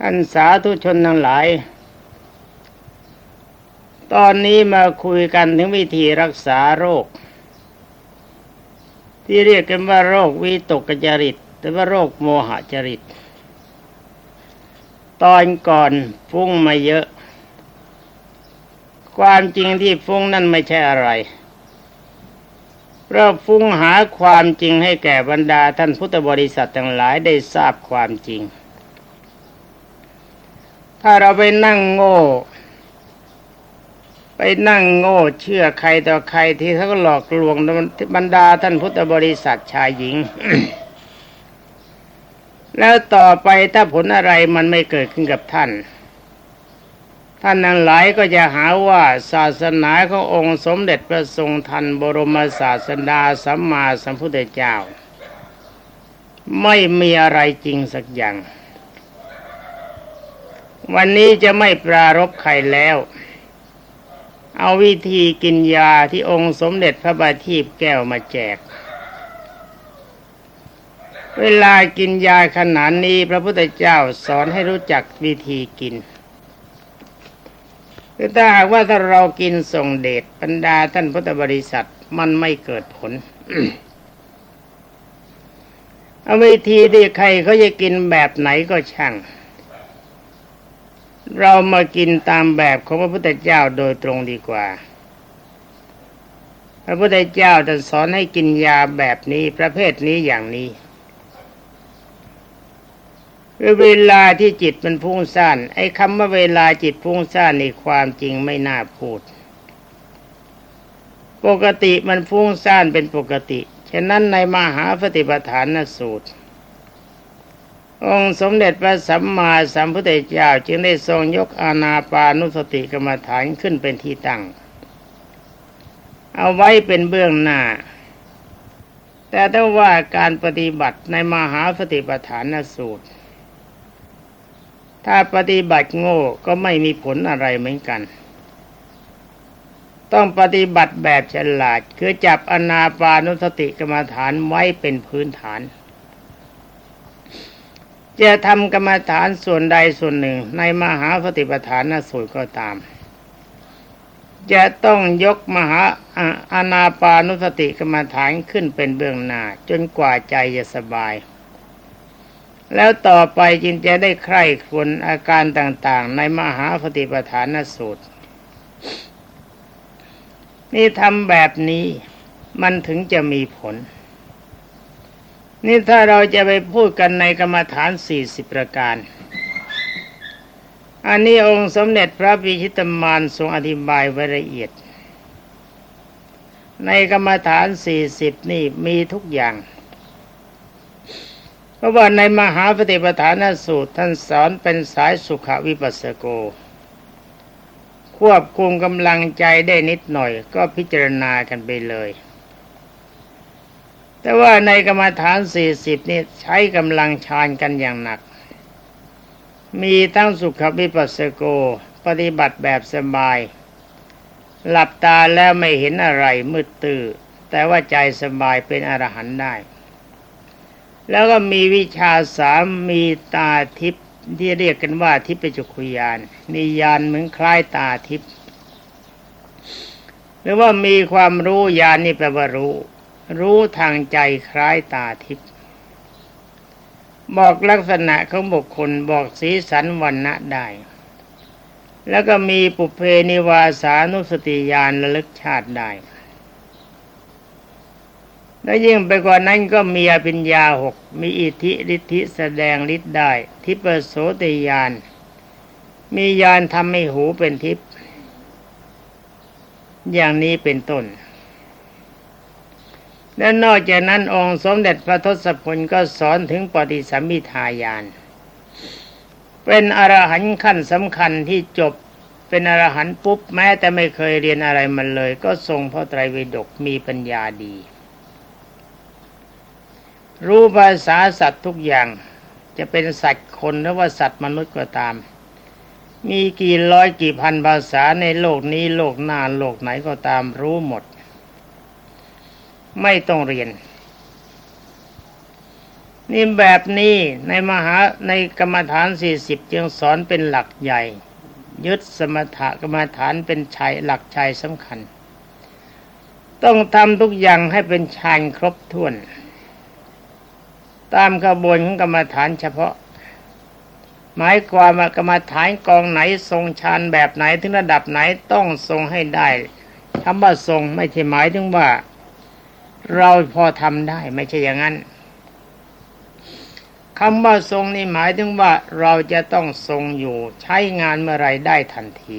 ท่านสาธุชนทั้งหลาย ตอนนี้มาคุยกันถึงวิธีรักษาโรค ที่เรียกกันว่าโรควิตกจริต หรือว่าโรคโมหจริต ตอนก่อนฟุ้งมาเยอะ ความจริงที่ฟุ้งนั่นไม่ใช่อะไรเราฟุ้งหาความจริงให้แก่บรรดาท่านพุทธบริษัททั้งหลายได้ทราบความจริง ถ้าเราไปนั่งโง่ ไปนั่งโง่ เชื่อใครต่อใครที่เขาหลอกลวงบรรดาท่านพุทธบริษัทชายหญิง แล้วต่อไปถ้าผลอะไรมันไม่เกิดขึ้นกับท่าน ท่านนั้นหลายก็จะหาว่าศาสนาขององค์สมเด็จพระทรงทันบรมศาสดาสัมมาสัมพุทธเจ้า ไม่มีอะไรจริงสักอย่าง วันนี้จะไม่ปรารบใครแล้ว เอาวิธีกินยาที่องค์สมเด็จพระบาทีพแก้วมาแจก เวลากินยาขนาดนี้พระพุทธเจ้าสอนให้รู้จักวิธีกินคือถ้าหากว่าถ้าเรากินส่งเดชบรรดาท่านพุทธบริษัทมันไม่เกิดผลเอาวิธีที่ใครเขาจะกินแบบไหนก็ช่าง เรามากินตามแบบของพระพุทธเจ้าโดยตรงดีกว่า พระพุทธเจ้าจะสอนให้กินยาแบบนี้ประเภทนี้อย่างนี้เวลาที่จิตมันพุ่งซ่านไอ้คำว่าเวลาจิตพุ่งซ่านในความจริงไม่น่าพูด ปกติมันพุ่งซ่านเป็นปกติ ฉะนั้นในมหาปฏิปทานสูตร องค์สมเด็จพระสัมมาสัมพุทธเจ้าจึงได้ทรงยกอาณาปานุสติกรรมฐานขึ้นเป็นที่ตั้ง เอาไว้เป็นเบื้องหน้า แต่ถ้าว่าการปฏิบัติในมหาปฏิปทานสูตร ถ้าปฏิบัติโง่ก็ไม่มีผลอะไรเหมือนกัน ต้องปฏิบัติแบบฉลาด คือจับอนาปานุสติกรรมฐานไว้เป็นพื้นฐาน จะทำกรรมฐานส่วนใดส่วนหนึ่ง ในมหาปฏิปทานสูตรก็ตาม จะต้องยกมหาอานาปานุสติกรรมฐานขึ้นเป็นเบื้องหน้า จนกว่าใจจะสบาย แล้วต่อไปจึงจะได้ใคร่ควรอาการต่างๆ ในมหาปฏิปทานสูตร นี่ทำแบบนี้มันถึงจะมีผล นี่ถ้าเราจะไปพูดกันในกรรมฐานสี่สิบประการ อันนี้องค์สมเด็จพระพิชิตมารทรงอธิบายไว้ละเอียด ในกรรมฐานสี่สิบนี่มีทุกอย่าง เพราะว่าในมหาปฏิปทานสูตรท่านสอนเป็นสายสุขวิปัสสโก ควบคุมกำลังใจได้นิดหน่อยก็พิจารณากันไปเลย แต่ว่าในกรรมฐานสี่สิบนี่ใช้กำลังชานกันอย่างหนัก มีทั้งสุขวิปัสสโก ปฏิบัติแบบสบาย หลับตาแล้วไม่เห็นอะไรมืดตื้อแต่ว่าใจสบายเป็นอรหันต์ได้ แล้วก็มีวิชาสามมีตาทิพย์ที่เรียกกันว่าทิพยจุคุยานมียานเหมือนคล้ายตาทิพย์หรือว่ามีความรู้ยานนี่แปลว่ารู้ รู้ทางใจคล้ายตาทิพย์บอกลักษณะของบุคคลบอกสีสันวันณะได้ แล้วก็มีปุเพนิวาสานุสติญาณระลึกชาติได้ แล้วยิ่งไปกว่านั้นก็มีอภิญญาหก มีอิทธิฤทธิแสดงฤทธิ์ได้ ทิปโสติยานมียานทำให้หูเป็นทิพย์อย่างนี้เป็นต้น และนอกจากนั้นองค์สมเด็จพระทศพลก็สอนถึงปฏิสัมมิทายาน เป็นอรหันต์ขั้นสำคัญที่จบเป็นอรหันต์ปุ๊บแม้แต่ไม่เคยเรียนอะไรมันเลย ก็ทรงพระไตรปิฎกมีปัญญาดี รู้ภาษาสัตว์ทุกอย่าง จะเป็นสัตว์คนหรือว่าสัตว์มนุษย์ก็ตาม มีกี่ร้อยกี่พันภาษาในโลกนี้โลกหน้าโลกไหนก็ตามรู้หมด ไม่ต้องเรียน นี่แบบนี้ในมหาในกรรมฐานสี่สิบจึงสอนเป็นหลักใหญ่ ยึดสมถกรรมฐานเป็นชัยหลักชัยสำคัญ ต้องทำทุกอย่างให้เป็นฌานครบถ้วน ตามกระบวนของกรรมฐานเฉพาะหมายความว่ากรรมฐานกองไหนทรงฌานแบบไหนถึงระดับไหนต้องทรงให้ได้คำว่าทรงไม่ใช่หมายถึงว่า เราพอทำได้ไม่ใช่อย่างนั้นคำว่าทรงนี่หมายถึงว่าเราจะต้องทรงอยู่ใช้งานเมื่อไรได้ทันที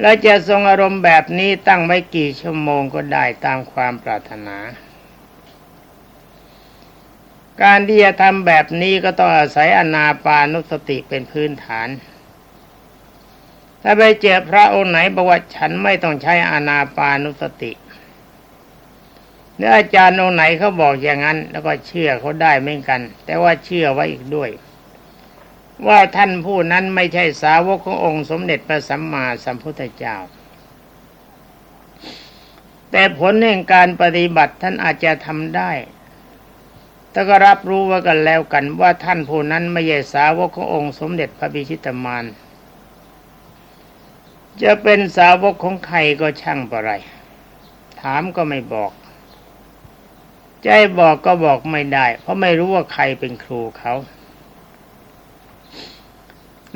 และจะทรงอารมณ์แบบนี้ตั้งไว้กี่ชั่วโมงก็ได้ตามความปรารถนา การที่จะทำแบบนี้ก็ต้องอาศัยอนาปานุสติเป็นพื้นฐาน ถ้าไปเจอพระองค์ไหนบอกว่าฉันไม่ต้องใช้อนาปานุสติ เนื้ออาจารย์องค์ไหนเขาบอกอย่างนั้น แล้วก็เชื่อเขาได้เหมือนกัน แต่ว่าเชื่อไว้อีกด้วย ว่าท่านผู้นั้นไม่ใช่สาวกขององค์สมเด็จพระสัมมาสัมพุทธเจ้า แต่ผลแห่งการปฏิบัติท่านอาจจะทำได้แต่ก็รับรู้ว่ากันแล้วกันว่าท่านผู้นั้นไม่ใช่สาวกขององค์สมเด็จพระบิชิตมานจะเป็นสาวกของใครก็ช่างปะไร ถามก็ไม่บอก จะให้บอกก็บอกไม่ได้ เพราะไม่รู้ว่าใครเป็นครูเขา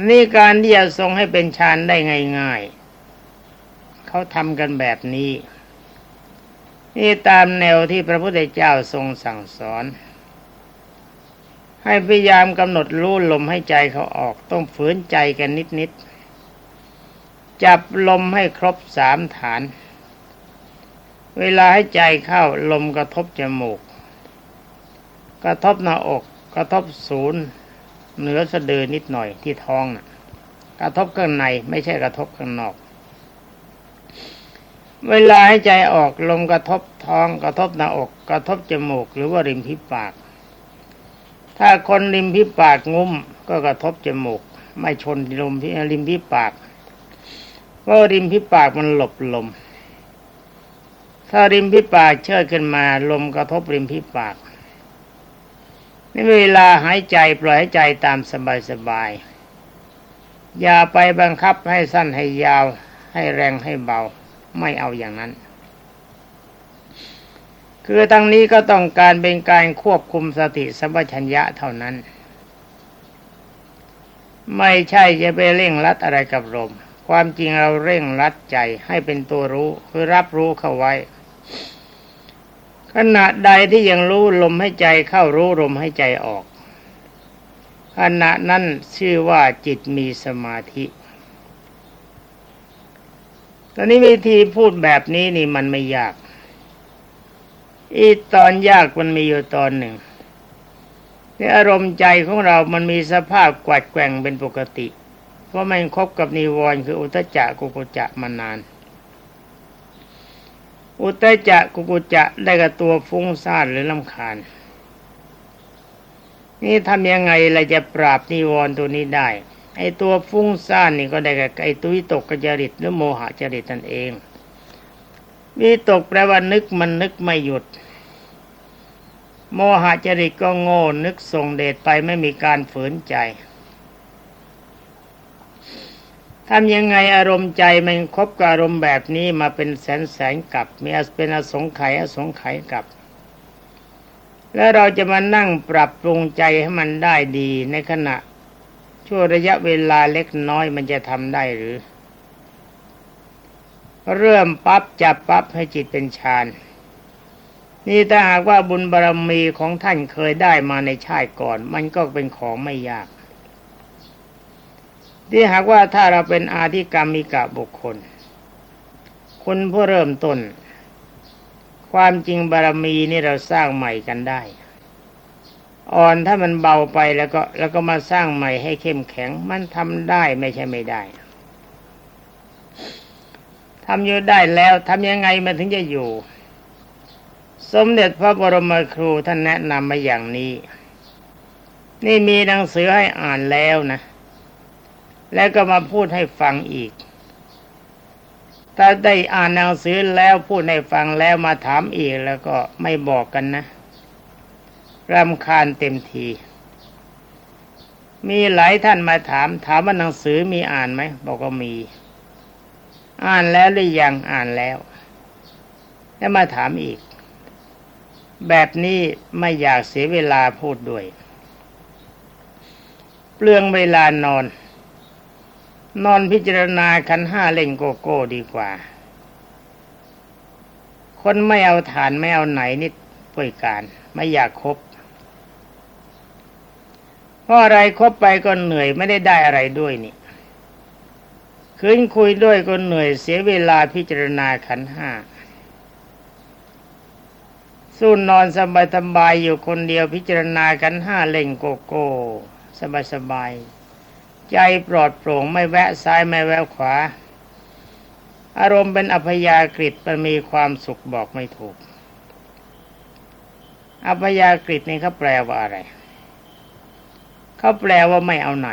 นี่การที่จะทรงให้เป็นฌานได้ง่าย ๆ เขาทำกันแบบนี้ นี่ตามแนวที่พระพุทธเจ้าทรงสั่งสอน ให้พยายามกำหนดรู้ลมให้ใจเขาออก ต้องฝืนใจกันนิดๆ จับลมให้ครบสามฐาน เวลาให้ใจเข้าลมกระทบจมูก กระทบหน้าอก กระทบศูนย์เหนือสะดือนิดหน่อยที่ท้องนะ่ะกระทบข้างในไม่ใช่กระทบข้างนอก เวลาให้ใจออกลมกระทบท้อง กระทบหน้าอก กระทบจมูก หรือว่าริมพิปาก ถ้าคนริมพิปากงุ้มก็กระทบจมูก ไม่ชนลมที่ริมพิปากเพราะริมพิปากมันหลบลม ถ้าริมพิปากเชิดขึ้นมาลมกระทบริมพิปากนี่เวลาหายใจปล่อยให้ใจตามสบายๆอย่าไปบังคับให้สั้นให้ยาวให้แรงให้เบาไม่เอาอย่างนั้น คือทั้งนี้ก็ต้องการเป็นการควบคุมสติสัมปชัญญะเท่านั้น ไม่ใช่จะไปเร่งรัดอะไรกับลม ความจริงเราเร่งรัดใจให้เป็นตัวรู้คือรับรู้เข้าไว้ ขณะใดที่ยังรู้ลมให้ใจเข้ารู้ลมให้ใจออกขณะนั้นชื่อว่าจิตมีสมาธิตอนนี้วิธีพูดแบบนี้นี่มันไม่ยาก อีตอนยากมันมีอยู่ตอนหนึ่งในอารมณ์ใจของเรามันมีสภาพกวัดแกว่งเป็นปกติ เพรามันคบกับนิวรณ์คืออุตจักกุกุจะมานาน อุตจะกุกุจะได้กับตัวฟุ้งซ่านหรือลำคาญ นี่ทำยังไงเราจะปราบนิวรณ์ตัวนี้ได้ ไอ้ตัวฟุ้งซ่านนี่ก็ได้กับไอ้ตุยตกกจริตหรือโมหะจริตนั่นเองวิตกแปลว่านึกมันนึกไม่หยุด โมหะจริตก็โง่นึกส่งเดชไปไม่มีการฝืนใจ ทำยังไงอารมณ์ใจมันคบกับอารมณ์แบบนี้มาเป็นแสนแสนกับมีเป็นอสงไขยอสงไขยกับ แล้วเราจะมานั่งปรับปรุงใจให้มันได้ดีในขณะช่วระยะเวลาเล็กน้อยมันจะทำได้หรือ เริ่มปั๊บจับปั๊บให้จิตเป็นฌานนี่ถ้าหากว่าบุญบารรมีของท่านเคยได้มาในชาติก่อน มันก็เป็นของไม่ยาก ที่หากว่าถ้าเราเป็นอาธิกรรมิกะบุคคล คนผู้เริ่มต้น ความจริงบารมีนี่เราสร้างใหม่กันได้ อ่อนถ้ามันเบาไปแล้วก็แล้วก็มาสร้างใหม่ให้เข้มแข็งมันทำได้ไม่ใช่ไม่ได้ทำอยู่ได้แล้วทำยังไงมันถึงจะอยู่ สมเด็จพระบรมครูท่านแนะนำมาอย่างนี้ นี่มีหนังสือให้อ่านแล้วนะ แล้วก็มาพูดให้ฟังอีก ถ้าได้อ่านหนังสือแล้วพูดให้ฟังแล้วมาถามอีกแล้วก็ไม่บอกกันนะรำคาญเต็มที มีหลายท่านมาถาม ถามว่าหนังสือมีอ่านไหม บอกว่ามี อ่านแล้วหรือยังอ่านแล้ว แล้วมาถามอีก แบบนี้ไม่อยากเสียเวลาพูดด้วย เปลืองเวลานอน นอนพิจารณาคันห้าเล่งโกโก้ดีกว่า คนไม่เอาฐานไม่เอาไหนนิดป่วยการ ไม่อยากคบเพราะอะไรคบไปก็เหนื่อยไม่ได้ได้อะไรด้วยนี่คืนคุยด้วยก็เหนื่อยเสียเวลาพิจารณาขันห้าสู้นอนสบายสบายอยู่คนเดียวพิจารณาขันห้าเล่งโกโก้ สบายสบาย ใจปลอดโปร่งไม่แวะซ้ายไม่แวะขวา อารมณ์เป็นอัพยากฤิมันมีความสุขบอกไม่ถูก อัพยากฤินี่เขาแปลว่าอะไรเขาแปลว่าไม่เอาไหน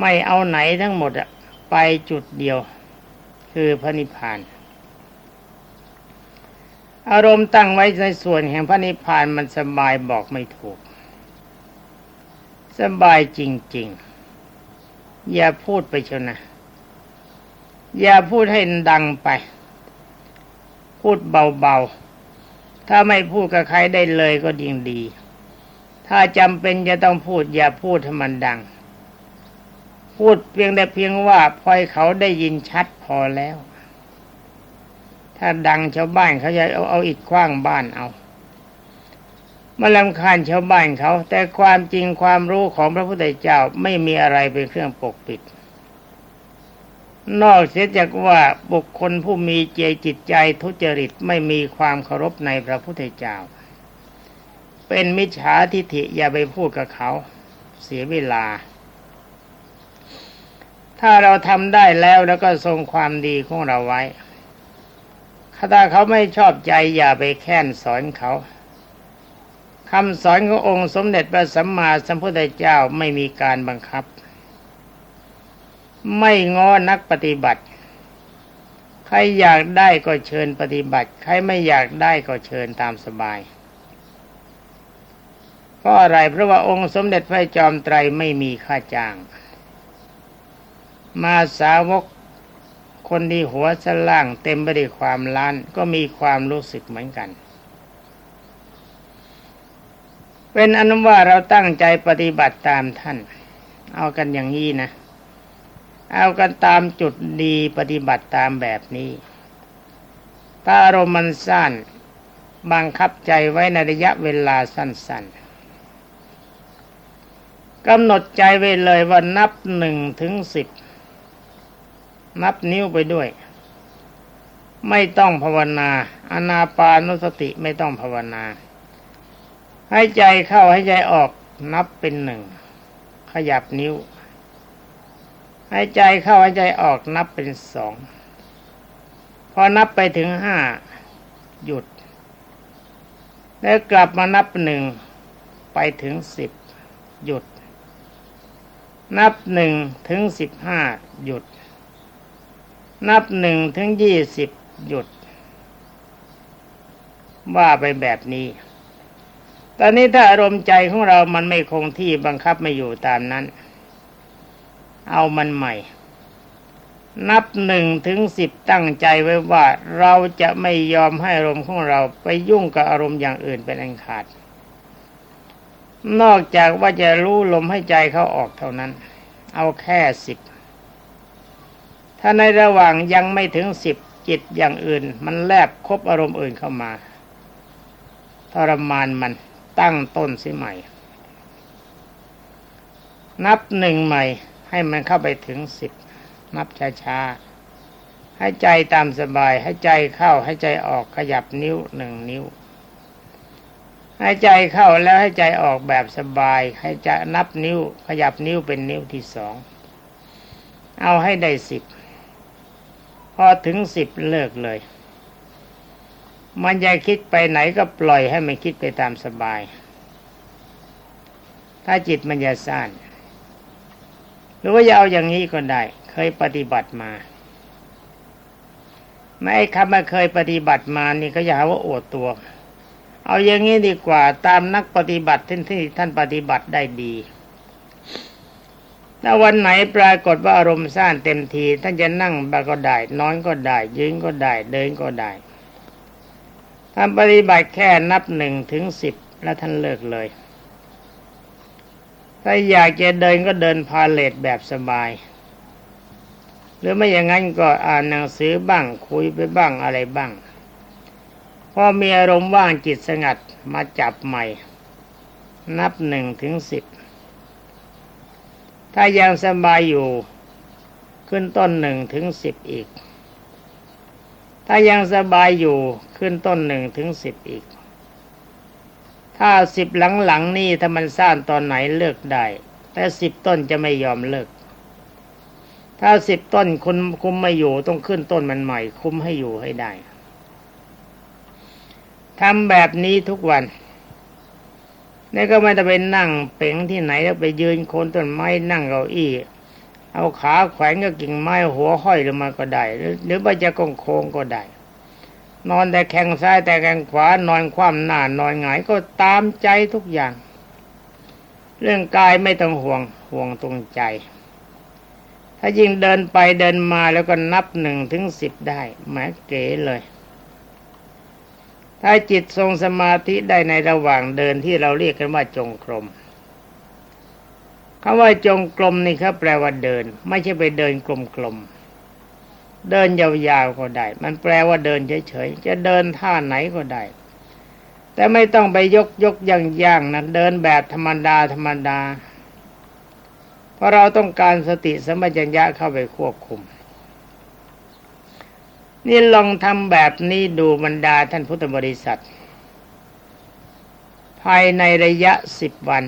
ไม่เอาไหนทั้งหมดอะไปจุดเดียว คือพระนิพพานอารมณ์ตั้งไว้ในส่วนแห่งพระนิพพานมันสบายบอกไม่ถูก สบายจริง ๆ อย่าพูดไปเชียวนะ อย่าพูดให้ดังไป พูดเบาๆ ถ้าไม่พูดกับใครได้เลยก็ยิ่งดี ถ้าจำเป็นจะต้องพูด อย่าพูดให้มันดัง พูดเพียงแต่เพียงว่าพอยเขาได้ยินชัดพอแล้ว ถ้าดังชาวบ้านเขาจะเอาเอาอิดคว้างบ้านเอา มาลำคาญชาวบ้านเขา แต่ความจริงความรู้ของพระพุทธเจ้าไม่มีอะไรเป็นเครื่องปกปิด นอกเสียจากว่าบุคคลผู้มีเจจิตใจทุจริตไม่มีความเคารพในพระพุทธเจ้า เป็นมิจฉาทิฐิอย่าไปพูดกับเขาเสียเวลา ถ้าเราทำได้แล้วแล้วก็ทรงความดีของเราไว้ถ้าเขาไม่ชอบใจอย่าไปแค้นสอนเขา คำสอนขององค์สมเด็จพระสัมมาสัมพุทธเจ้าไม่มีการบังคับ ไม่ง้อนักปฏิบัติ ใครอยากได้ก็เชิญปฏิบัติ ใครไม่อยากได้ก็เชิญตามสบายเพราะอะไรเพราะว่าองค์สมเด็จพระจอมไตรไม่มีค่าจ้าง มาสาวกคนที่หัวสล่างเต็มไปด้วยความล้านก็มีความรู้สึกเหมือนกัน เป็นอนุว่าเราตั้งใจปฏิบัติตามท่าน เอากันอย่างนี้นะ เอากันตามจุดดีปฏิบัติตามแบบนี้ ถ้าอารมณ์มันสั้นบังคับใจไว้ในระยะเวลาสั้นๆกำหนดใจไว้เลยว่านับหนึ่งถึงสิบนับนิ้วไปด้วย ไม่ต้องภาวนา อนาปานุสติไม่ต้องภาวนา ให้ใจเข้าให้ใจออกนับเป็นหนึ่ง ขยับนิ้ว ให้ใจเข้าให้ใจออกนับเป็นสอง พอนับไปถึงห้าหยุด แล้วกลับมานับหนึ่งไปถึงสิบหยุด นับหนึ่งถึงสิบห้าหยุด นับหนึ่งถึงยี่สิบหยุด ว่าไปแบบนี้ ตอนนี้ถ้าอารมณ์ใจของเรามันไม่คงที่บังคับไม่อยู่ตามนั้น เอามันใหม่ นับหนึ่งถึงสิบตั้งใจไว้ว่า เราจะไม่ยอมให้อารมณ์ของเราไปยุ่งกับอารมณ์อย่างอื่นเป็นอันขาด นอกจากว่าจะรู้ลมให้ใจเขาออกเท่านั้น เอาแค่สิบถ้าในระหว่างยังไม่ถึงสิบจิตอย่างอื่น มันแลบคบอารมณ์อื่นเข้ามา ทรมานมัน ตั้งต้นสิใหม่ นับหนึ่งใหม่ ให้มันเข้าไปถึงสิบนับช้าๆให้ใจตามสบาย ให้ใจเข้าให้ใจออกขยับนิ้วหนึ่งนิ้วให้ใจเข้าแล้วให้ใจออกแบบสบาย ให้จะนับนิ้ว ขยับนิ้วเป็นนิ้วที่สองเอาให้ได้สิบพอถึงสิบเลิกเลย มันจะคิดไปไหนก็ปล่อยให้มันคิดไปตามสบาย ถ้าจิตมันจะสั้นหรือว่าจะเอาอย่างนี้ก็ได้ เคยปฏิบัติมา ไม่คำว่าเคยปฏิบัติมานี่ก็อย่าว่าอวดตัว เอาอย่างนี้ดีกว่า ตามนักปฏิบัติที่ที่ท่านปฏิบัติได้ดีถ้าวันไหนปรากฏว่าอารมณ์ซ่านเต็มที ท่านจะนั่งบาก็ได้นอนก็ได้ ยืนก็ได้ เดินก็ได้ ท่านปฏิบัติแค่นับหนึ่งถึงสิบแล้วท่านเลิกเลย ถ้าอยากจะเดินก็เดินพาเลทแบบสบาย หรือไม่อย่างนั้นก็อ่านหนังสือบ้างคุยไปบ้างอะไรบ้างพอมีอารมณ์ว่างจิตสงัดมาจับใหม่ นับหนึ่งถึงสิบถ้ายังสบายอยู่ขึ้นต้นหนึ่งถึงสิบอีก ถ้ายังสบายอยู่ขึ้นต้นหนึ่งถึงสิบอีก ถ้าสิบหลังๆนี่ถ้ามันสร้างตอนไหนเลิกได้ แต่สิบต้นจะไม่ยอมเลิก ถ้าสิบต้นคุณคุมไม่อยู่ต้องขึ้นต้นมันใหม่ คุมให้อยู่ให้ได้ทำแบบนี้ทุกวันนี่ก็ไม่ต้องไปนั่งเป่งที่ไหนแล้วไปยืนโคนต้นไม้นั่งเก้าอี้ เอาขาแขวนกับกิ่งไม้หัวห้อยลงมาก็ได้ หรือว่าจะกงโค้งก็ได้ นอนแต่แข้งซ้ายแต่แข้งขวานอนคว่ำหน้านอนหงายก็ตามใจทุกอย่าง เรื่องกายไม่ต้องห่วงห่วงตรงใจ ถ้ายิ่งเดินไปเดินมาแล้วก็นับหนึ่งถึงสิบได้แหมเก๋เลยถ้าจิตทรงสมาธิได้ในระหว่างเดินที่เราเรียกกันว่าจงกรม คำว่าจงกรมนี่ครับแปลว่าเดิน ไม่ใช่ไปเดินกลมๆเดินยาวๆก็ได้ มันแปลว่าเดินเฉยๆจะเดินท่าไหนก็ได้ แต่ไม่ต้องไปยกยกย่างๆนะเดินแบบธรรมดาธรรมดา เพราะเราต้องการสติสมัญญะเข้าไปควบคุม นี่ลองทำแบบนี้ดูบรรดาท่านพุทธบริษัท ภายในระยะสิบวัน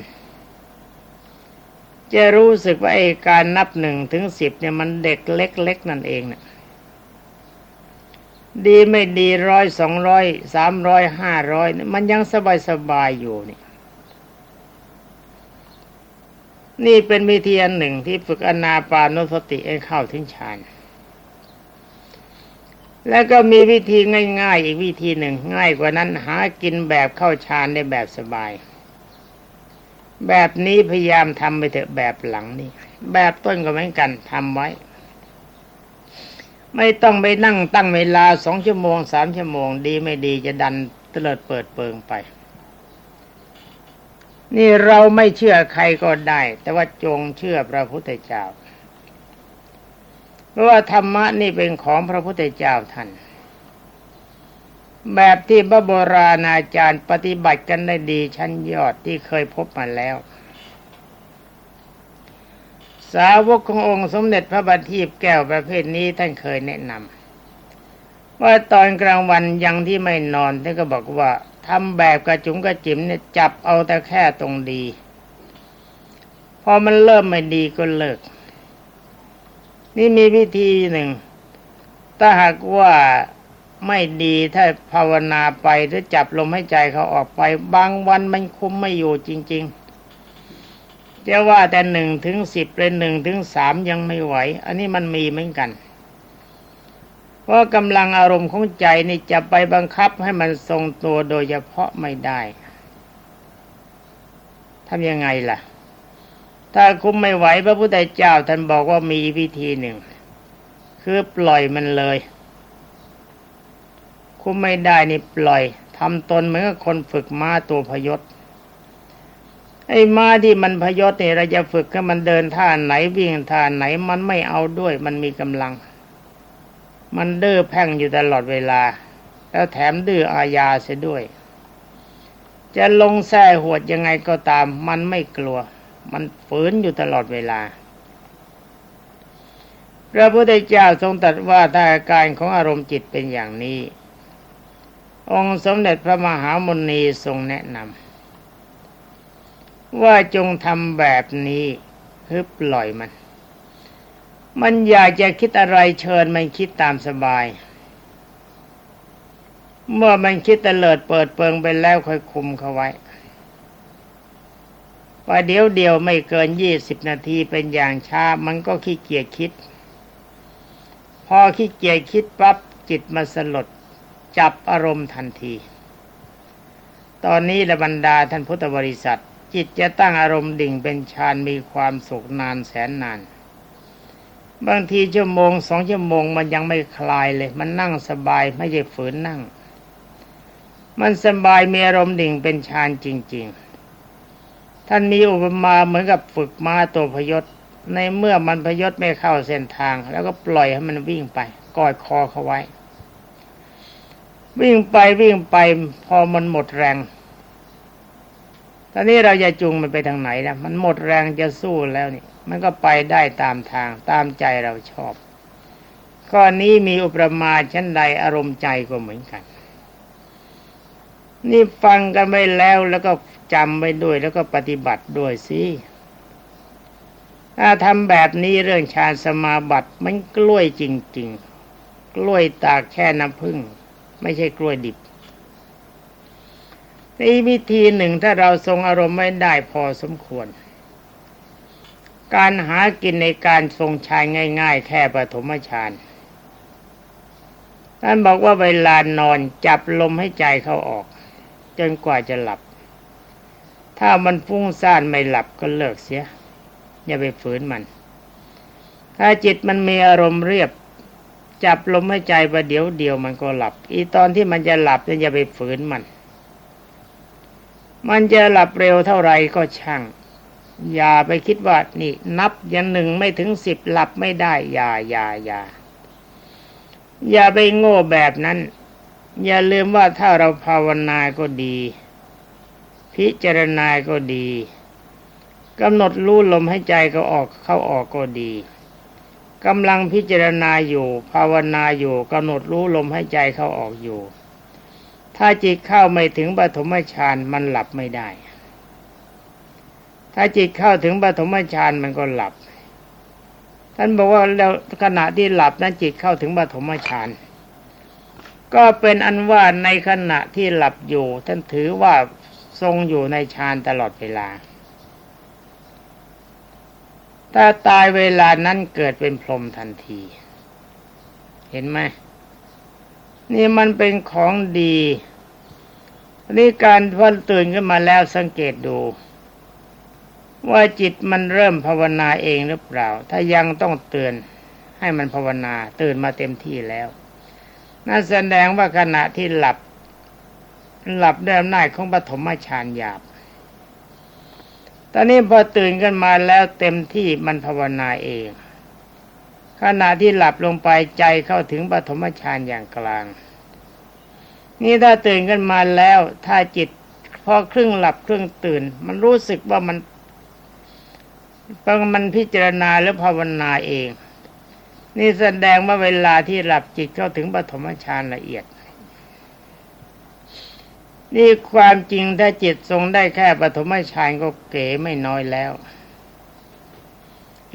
จะรู้สึกว่าไอ้การนับหนึ่งถึงสิบเนี่ยมันเด็กเล็กๆนั่นเองเนะดีไม่ดีร้อยสองร้อยสามร้อยห้าร้อยมันยังสบายสบายอยู่นี่นี่เป็นวิธีอันหนึ่งที่ฝึกอนาปานุสติให้เข้าถึงฌานแล้วก็มีวิธีง่าย ๆ อีกวิธีหนึ่งง่ายกว่านั้นหากินแบบเข้าฌานได้แบบสบาย แบบนี้พยายามทำไปเถอะแบบหลังนี่ แบบต้นก็เหมือนกันทำไว้ ไม่ต้องไปนั่งตั้งเวลาสองชั่วโมงสามชั่วโมง ดีไม่ดีจะดันเตลิดเปิดเปิงไป นี่เราไม่เชื่อใครก็ได้ แต่ว่าจงเชื่อพระพุทธเจ้า เพราะว่าธรรมะนี่เป็นของพระพุทธเจ้าท่าน แบบที่พระโบราณอาจารย์ปฏิบัติกันได้ดีชั้นยอดที่เคยพบมาแล้ว สาวกขององค์สมเด็จพระบัณฑิตแก้วประเภทนี้ท่านเคยแนะนำว่าตอนกลางวันยังที่ไม่นอนท่านก็บอกว่าทำแบบกระจุงกระจิ๋มเนี่ยจับเอาแต่แค่ตรงดี พอมันเริ่มไม่ดีก็เลิก นี่มีวิธีหนึ่งถ้าหากว่า ไม่ดีถ้าภาวนาไปหรือจับลมให้ใจเขาออกไป บางวันมันคุมไม่อยู่จริงๆจะว่าแต่หนึ่งถึงสิบเลยหนึ่งถึงสามยังไม่ไหว อันนี้มันมีเหมือนกัน เพราะกำลังอารมณ์ของใจนี่จะไปบังคับให้มันทรงตัวโดยเฉพาะไม่ได้ทำยังไงล่ะ ถ้าคุมไม่ไหวพระพุทธเจ้าท่านบอกว่ามีวิธีหนึ่ง คือปล่อยมันเลย คุมไม่ได้นี่ปล่อยทำตนเหมือนกับคนฝึกม้าตัวพยศไอ้ม้าที่มันพยศเนี่ยเราจะฝึกให้มันเดินท่าไหนวิ่งท่าไหนมันไม่เอาด้วย มันมีกำลัง มันดื้อแพ่งอยู่ตลอดเวลา แล้วแถมดื้ออาญาเสียด้วย จะลงแส้หวดยังไงก็ตาม มันไม่กลัว มันฝืนอยู่ตลอดเวลาพระพุทธเจ้าทรงตรัสว่าถ้าอาการของอารมณ์จิตเป็นอย่างนี้ องค์สมเด็จพระมหามุนีทรงแนะนำว่าจงทำแบบนี้ฮึบปล่อยมัน มันอยากจะคิดอะไรเชิญมันคิดตามสบาย เมื่อมันคิดตเลิดเปิดเปิงไปแล้วค่อยคุมเขาไว้ว่าเดี๋ยวเดียวไม่เกินยี่สิบนาทีเป็นอย่างช้ามันก็ขี้เกียจคิด พอขี้เกียจคิดปั๊บจิตมาสลด จับอารมณ์ทันที ตอนนี้ละบรรดาท่านพุทธบริษัท จิตจะตั้งอารมณ์ดิ่งเป็นฌานมีความสุขนานแสนนาน บางทีชั่วโมงสองชั่วโมงมันยังไม่คลายเลย มันนั่งสบายไม่ใช่ฝืนนั่ง มันสบายมีอารมณ์ดิ่งเป็นฌานจริง ๆ ท่านมีอุปมาเหมือนกับฝึกม้าตัวพยศในเมื่อมันพยศไม่เข้าเส้นทาง แล้วก็ปล่อยให้มันวิ่งไปกอดคอเขาไว้ วิ่งไปวิ่งไปพอมันหมดแรง ตอนนี้เราจะจูงมันไปทางไหนนะมันหมดแรงจะสู้แล้วนี่ มันก็ไปได้ตามทางตามใจเราชอบ ข้อนี้มีอุปมาชั้นใดอารมณ์ใจก็เหมือนกัน นี่ฟังกันไปแล้วแล้วก็จำไว้ด้วยแล้วก็ปฏิบัติด้วยสิถ้าทำแบบนี้เรื่องฌานสมาบัติมันกล้วยจริง ๆ กล้วยตากแค่น้ำผึ้ง ไม่ใช่กล้วยดิบในวิธีหนึ่งถ้าเราทรงอารมณ์ไม่ได้พอสมควร การหากินในการทรงฌานง่าย ๆ แค่ปฐมฌานท่านบอกว่าเวลานอนจับลมให้ใจเข้าออก จนกว่าจะหลับ ถ้ามันฟุ้งซ่านไม่หลับก็เลิกเสีย อย่าไปฝืนมัน ถ้าจิตมันมีอารมณ์เรียบ จับลมให้ใจประเดี๋ยวเดียวมันก็หลับ อีตอนที่มันจะหลับเนี่ยอย่าไปฝืนมัน มันจะหลับเร็วเท่าไรก็ช่าง อย่าไปคิดว่านี่นับยันหนึ่งไม่ถึงสิบหลับไม่ได้ อย่าอย่าอย่าอย่าไปโง่แบบนั้น อย่าลืมว่าถ้าเราภาวนาก็ดี พิจารณาก็ดีกำหนดรู้ลมให้ใจก็ออกเข้าออกก็ดี กำลังพิจารณาอยู่ ภาวนาอยู่กำหนดรู้ลมให้ใจเข้าออกอยู่ ถ้าจิตเข้าไม่ถึงปฐมฌานมันหลับไม่ได้ ถ้าจิตเข้าถึงปฐมฌานมันก็หลับ ท่านบอกว่าแล้วขณะที่หลับนั้นจิตเข้าถึงปฐมฌานก็เป็นอันว่าในขณะที่หลับอยู่ ท่านถือว่าทรงอยู่ในฌานตลอดเวลา ถ้าตายเวลานั้นเกิดเป็นพรหมทันที เห็นไหมนี่มันเป็นของดีนี่การพอตื่นขึ้นมาแล้วสังเกตดู ว่าจิตมันเริ่มภาวนาเองหรือเปล่า ถ้ายังต้องเตือนให้มันภาวนาตื่นมาเต็มที่แล้วนั่นแสดงว่าขณะที่หลับ หลับด้วยอำนาจของปฐมฌานหยาบ ตอนนี้พอตื่นกันมาแล้วเต็มที่มันภาวนาเอง ขณะที่หลับลงไปใจเข้าถึงปฐมฌานอย่างกลาง นี่ถ้าตื่นกันมาแล้ว ถ้าจิตพอครึ่งหลับครึ่งตื่น มันรู้สึกว่ามันมันพิจารณาหรือภาวนาเอง นี่แสดงว่าเวลาที่หลับจิตเข้าถึงปฐมฌานละเอียด นี่ความจริงถ้าจิตทรงได้แค่ปฐมฌานก็เก๋ไม่น้อยแล้ว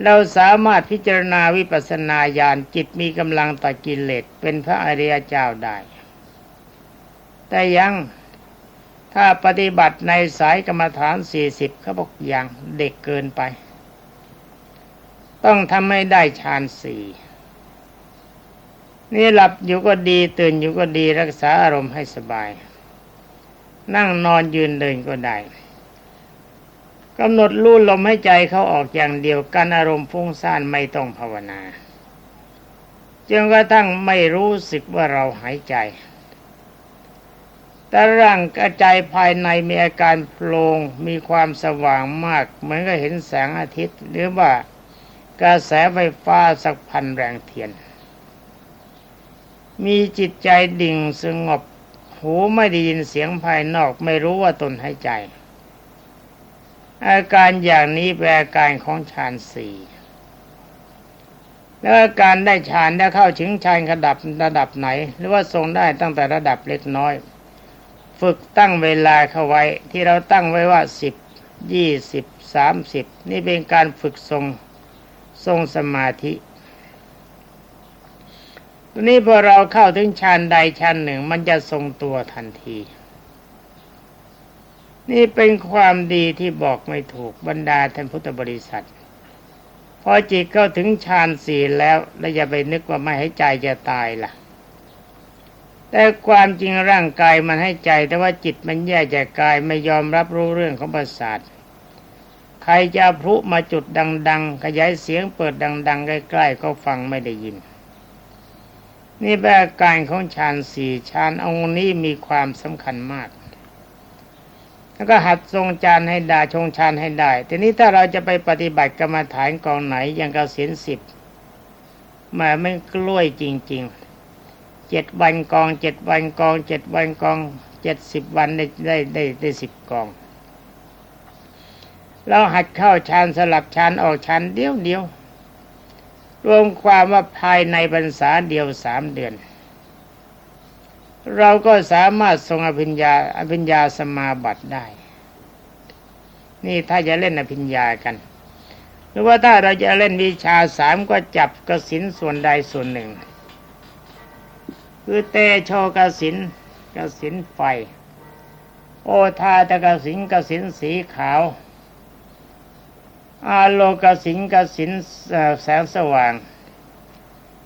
เราสามารถพิจารณาวิปัสสนาญาณจิตมีกำลังตัดกิเลสเป็นพระอริยเจ้าได้ แต่ยังถ้าปฏิบัติในสายกรรมฐานสี่สิบเขาบอกยังเด็กเกินไป ต้องทำให้ได้ฌานสี่นี่หลับอยู่ก็ดีตื่นอยู่ก็ดีรักษาอารมณ์ให้สบาย นั่งนอนยืนเดินก็ได้กำหนดรู้ลมให้ใจเขาออกอย่างเดียวกันอารมณ์ฟุ้งซ่านไม่ต้องภาวนาจนกระทั่งไม่รู้สึกว่าเราหายใจ แต่ร่างกระจายภายในมีอาการโปร่งมีความสว่างมาก เหมือนกับเห็นแสงอาทิตย์ หรือว่ากระแสไฟฟ้าสักพันแรงเทียน มีจิตใจดิ่งสงบ หูไม่ได้ยินเสียงภายนอกไม่รู้ว่าตนหายใจ อาการอย่างนี้เป็นอาการของฌานสี่แล้วอาการได้ฌานได้เข้าถึงฌานระดับระดับไหน หรือว่าทรงได้ตั้งแต่ระดับเล็กน้อย ฝึกตั้งเวลาเข้าไว้ที่เราตั้งไว้ว่าสิบยี่สิบสามสิบนี่เป็นการฝึกทรงทรงสมาธิ ทีนี้พอเราเข้าถึงชั้นใดชั้นหนึ่ง มันจะทรงตัวทันที นี่เป็นความดีที่บอกไม่ถูกบรรดาท่านพุทธบริษัทพอจิตเข้าถึงฌานสี่แล้วแล้วอย่าไปนึกว่าไม่ให้ใจจะตายล่ะ แต่ความจริงร่างกายมันให้ใจ แต่ว่าจิตมันแยกจากกายไม่ยอมรับรู้เรื่องของประสาทใครจะพลุมาจุดดัง ๆ ขยายเสียงเปิดดัง ๆ ใกล้ ๆ ก็ฟังไม่ได้ยิน นี่เป็นอาการของฌานสี่ฌานองค์นี้มีความสำคัญมาก แล้วก็หัดทรงฌานให้ได้ชงฌานให้ได้ ทีนี้ถ้าเราจะไปปฏิบัติกรรมฐานกองไหนอย่างกสินสิบมาไม่กล้วยจริงๆเจ็ดวันกองเจ็ดวันกองเจ็ดวันกองเจ็ดสิบวันได้ได้ได้ได้สิบกอง เราหัดเข้าฌานสลับฌานออกฌานเดียวเดียว รวมความว่าภายในพรรษาเดียวสามเดือน เราก็สามารถทรงอภิญญาอภิญญาสมาบัติได้ นี่ถ้าจะเล่นอภิญญากัน หรือว่าถ้าเราจะเล่นวิชาสามก็จับกสินส่วนใดส่วนหนึ่ง คือเตโชกสินกสินไฟ โอทาตกสินกสินสีขาว อาโลกสินกสินแสงสว่าง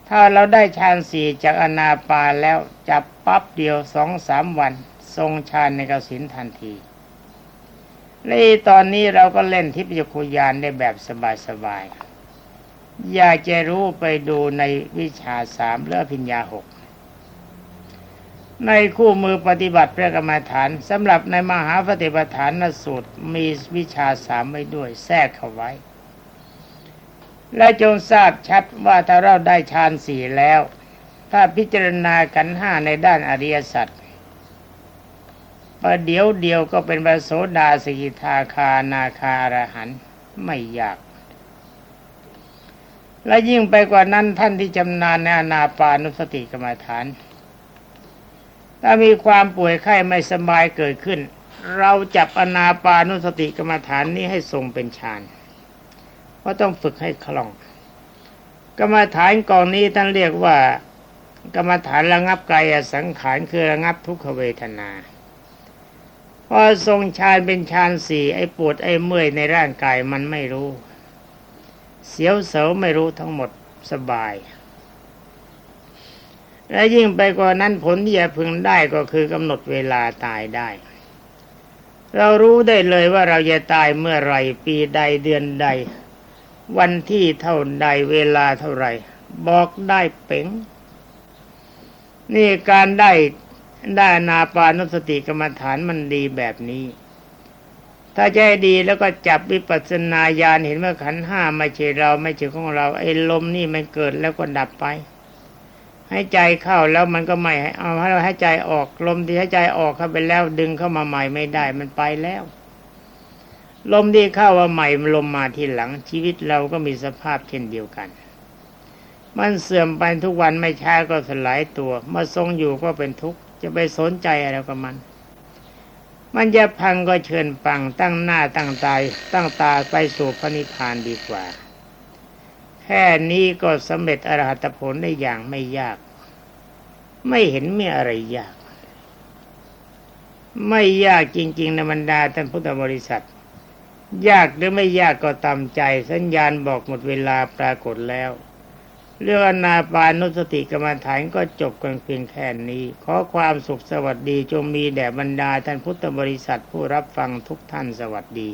ถ้าเราได้ฌานสี่จากอนาปาแล้วจับปั๊บเดียวสองสามวัน ทรงฌานในกสินทันทีในตอนนี้เราก็เล่นทิพยคุยานได้แบบสบายๆ อยากจะรู้ไปดูในวิชาสามเลือพิญญาหก ในคู่มือปฏิบัติพระกรรมฐานสำหรับในมหาปฏิปทานนสูตรมีวิชาสามไว้ด้วยแทรกเข้าไว้ และจงทราบชัดว่าถ้าเราได้ฌานสี่แล้ว ถ้าพิจารณากันห้าในด้านอริยสัจประเดี๋ยวเดียวก็เป็นพระโสดาสกิทาคานาคาอรหันไม่ยาก และยิ่งไปกว่านั้นท่านที่จำนานในอนาปานุสติกรรมฐาน ถ้ามีความป่วยไข้ไม่สบายเกิดขึ้น เราจับอนาปานุสติกรรมฐานนี้ให้ทรงเป็นฌานเพราะต้องฝึกให้คล่อง กรรมฐานกองนี้ท่านเรียกว่ากรรมฐานระงับกายสังขารคือระงับทุกขเวทนาพอทรงฌานเป็นฌานสี่ไอ้ปวดไอ้เมื่อยในร่างกายมันไม่รู้ เสียวเสาไม่รู้ทั้งหมดสบาย และยิ่งไปกว่านั้นผลที่จะพึงได้ก็คือกำหนดเวลาตายได้ เรารู้ได้เลยว่าเราจะตายเมื่อไรปีใดเดือนใด วันที่เท่าใดเวลาเท่าไรบอกได้เป๋งนี่การได้ได้นาปานุสติกรรมฐานมันดีแบบนี้ ถ้าใจดีแล้วก็จับวิปัสสนาญาณเห็นว่าขันห้าไม่ใช่เราไม่ใช่ของเราไอ้ลมนี่มันเกิดแล้วก็ดับไป ให้ใจเข้าแล้วมันก็ไม่เอาให้เราให้ใจออกลมที่ให้ใจออกเข้าไปแล้วดึงเข้ามาใหม่ไม่ได้มันไปแล้ว ลมที่เข้าว่าใหม่ลมมาทีหลังชีวิตเราก็มีสภาพเช่นเดียวกัน มันเสื่อมไปทุกวันไม่ช้าก็สลายตัวมาทรงอยู่ก็เป็นทุกข์จะไปสนใจอะไรกับมัน มันจะพังก็เชิญปังตั้งหน้าตั้งตายตั้งตาไปสู่พระนิพพานดีกว่า ค่นี้ก็สำเร็จอรหัตผลได้อย่างไม่ยาก ไม่เห็นมีอะไรยาก ไม่ยากจริง ๆ ในบรรดาท่านพุทธบริษัท ยากหรือไม่ยากก็ตามใจ สัญญาณบอกหมดเวลาปรากฏแล้ว เรื่องอนาปานุสติกรรมฐานก็จบกันเพียงแค่นี้ ขอความสุขสวัสดีจงมีแด่บรรดาท่านพุทธบริษัทผู้รับฟังทุกท่านสวัสดี